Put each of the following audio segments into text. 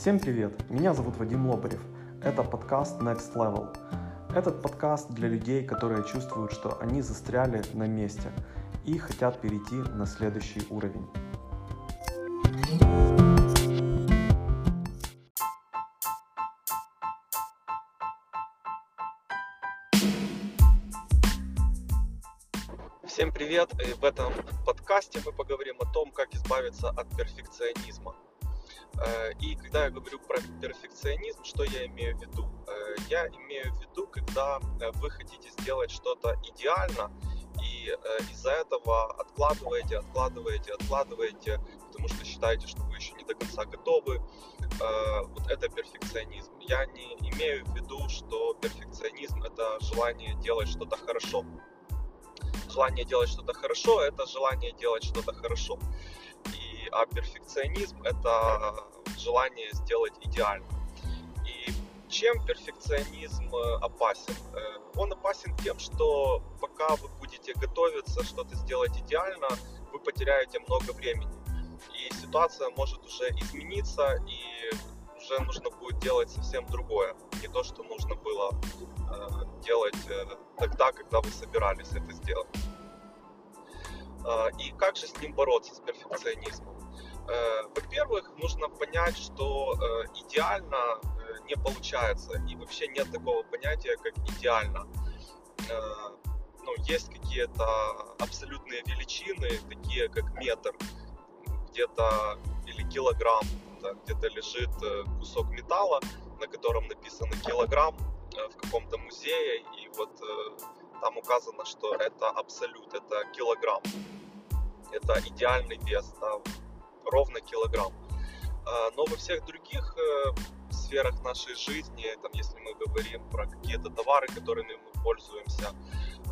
Всем привет! Меня зовут Вадим Лобарев. Это подкаст Next Level. Этот подкаст для людей, которые чувствуют, что они застряли на месте и хотят перейти на следующий уровень. Всем привет! В этом подкасте мы поговорим о том, как избавиться от перфекционизма. Э, и когда я говорю про перфекционизм, что я имею в виду? Э, я имею в виду, когда э, вы хотите сделать что-то идеально, и из-за этого откладываете, откладываете, откладываете, потому что считаете, что вы еще не до конца готовы. Вот это перфекционизм. Я не имею в виду, что перфекционизм это желание делать что-то хорошо желание делать что-то хорошо, это желание делать что-то хорошо. И, а перфекционизм это желание сделать идеально. И чем перфекционизм э, опасен? Э, он опасен тем, что пока вы будете готовиться что-то сделать идеально, вы потеряете много времени. И ситуация может уже измениться, и уже нужно будет делать совсем другое. Не то, что нужно было э, делать тогда, когда вы собирались это сделать. Э, и как же с ним бороться, с перфекционизмом? Э, во-первых, нужно понять, что э, идеально э, не получается, и вообще нет такого понятия, как идеально. Ну, есть какие-то абсолютные величины, такие как метр, где-то или килограмм, где-то лежит кусок металла, на котором написано килограмм в каком-то музее, и вот там указано, что это абсолют, это килограмм. Это идеальный вес, да, ровно килограмм. А, но во всех других сферах нашей жизни, там, если мы говорим про какие-то товары, которыми мы пользуемся,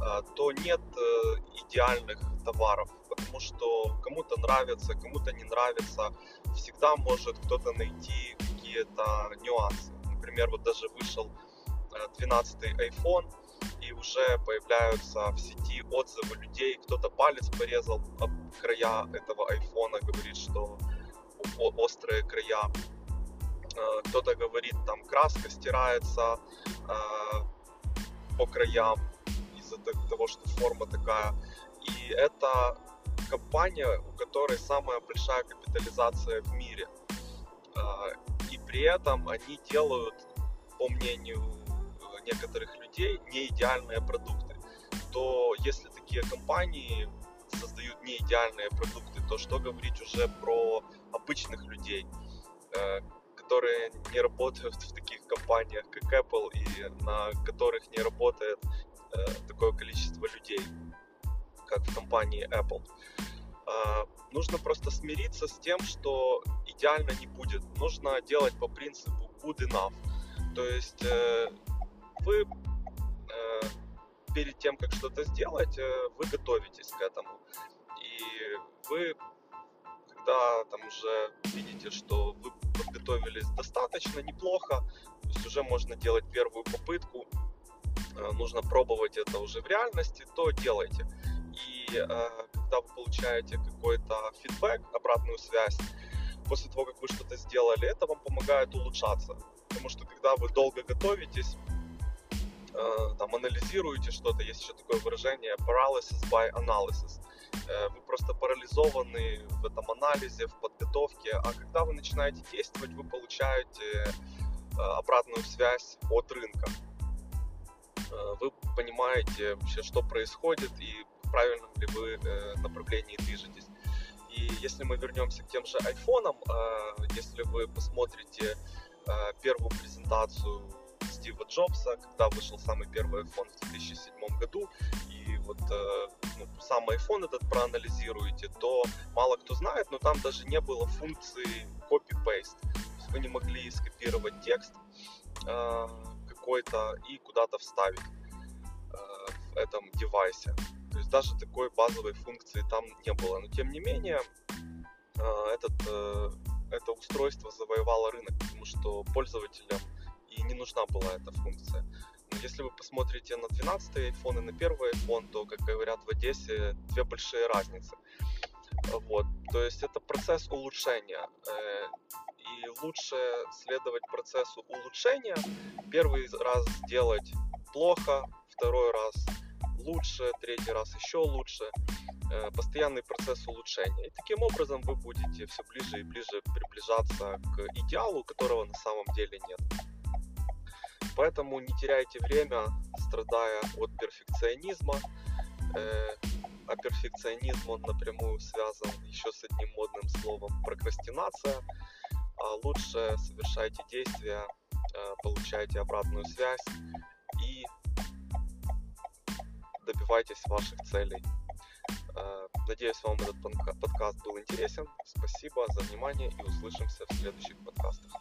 а, то нет э, идеальных товаров, потому что кому-то нравится, кому-то не нравится. Всегда может кто-то найти какие-то нюансы. Например, вот даже вышел 12-й э, iPhone, и уже появляются в сети отзывы людей, кто-то палец порезал об края этого айфона, говорит, что острые края Э, кто-то говорит, там краска стирается э, по краям из-за того, что форма такая. И это компания, у которой самая большая капитализация в мире. Э, и при этом они делают, по мнению некоторых людей, не идеальные продукты. То если такие компании создают не идеальные продукты, то что говорить уже про обычных людей, которые не работают в таких компаниях, как Apple, и на которых не работает э, такое количество людей, как в компании Apple. Э, нужно просто смириться с тем, что идеально не будет. Нужно делать по принципу good enough. То есть э, вы э, перед тем, как что-то сделать, э, вы готовитесь к этому. И вы, когда там уже видите, что вы подготовились достаточно неплохо, то есть уже можно делать первую попытку, э, нужно пробовать это уже в реальности, то делайте. И э, когда вы получаете какой-то фидбэк, обратную связь, после того, как вы что-то сделали, это вам помогает улучшаться. Потому что когда вы долго готовитесь, там анализируете что-то, есть еще такое выражение paralysis by analysis. Э, вы просто парализованы в этом анализе, в подготовке, а когда вы начинаете действовать, вы получаете э, обратную связь от рынка. Э, вы понимаете вообще, что происходит и в правильном ли вы направлении движетесь. И если мы вернемся к тем же айфонам, если вы посмотрите первую презентацию Стива Джобса, когда вышел самый первый iPhone в 2007 году, и вот ну, сам iPhone этот проанализируете, то мало кто знает, но там даже не было функции copy-paste. Вы не могли скопировать текст э, какой-то и куда-то вставить э, в этом девайсе. То есть даже такой базовой функции там не было. Но тем не менее, э, этот, э, это устройство завоевало рынок, потому что пользователям и не нужна была эта функция. Если вы посмотрите на 12 iPhone и на первый iPhone, то, как говорят в Одессе, две большие разницы. Вот, то есть это процесс улучшения. Э, и лучше следовать процессу улучшения. Первый раз сделать плохо, второй раз лучше, третий раз еще лучше. Э, постоянный процесс улучшения. И таким образом вы будете все ближе и ближе приближаться к идеалу, которого на самом деле нет. Поэтому не теряйте время, страдая от перфекционизма. Э, а перфекционизм, он напрямую связан еще с одним модным словом прокрастинация. А лучше совершайте действия, э, получайте обратную связь и добивайтесь ваших целей. Э, надеюсь, вам этот подкаст был интересен. Спасибо за внимание и услышимся в следующих подкастах.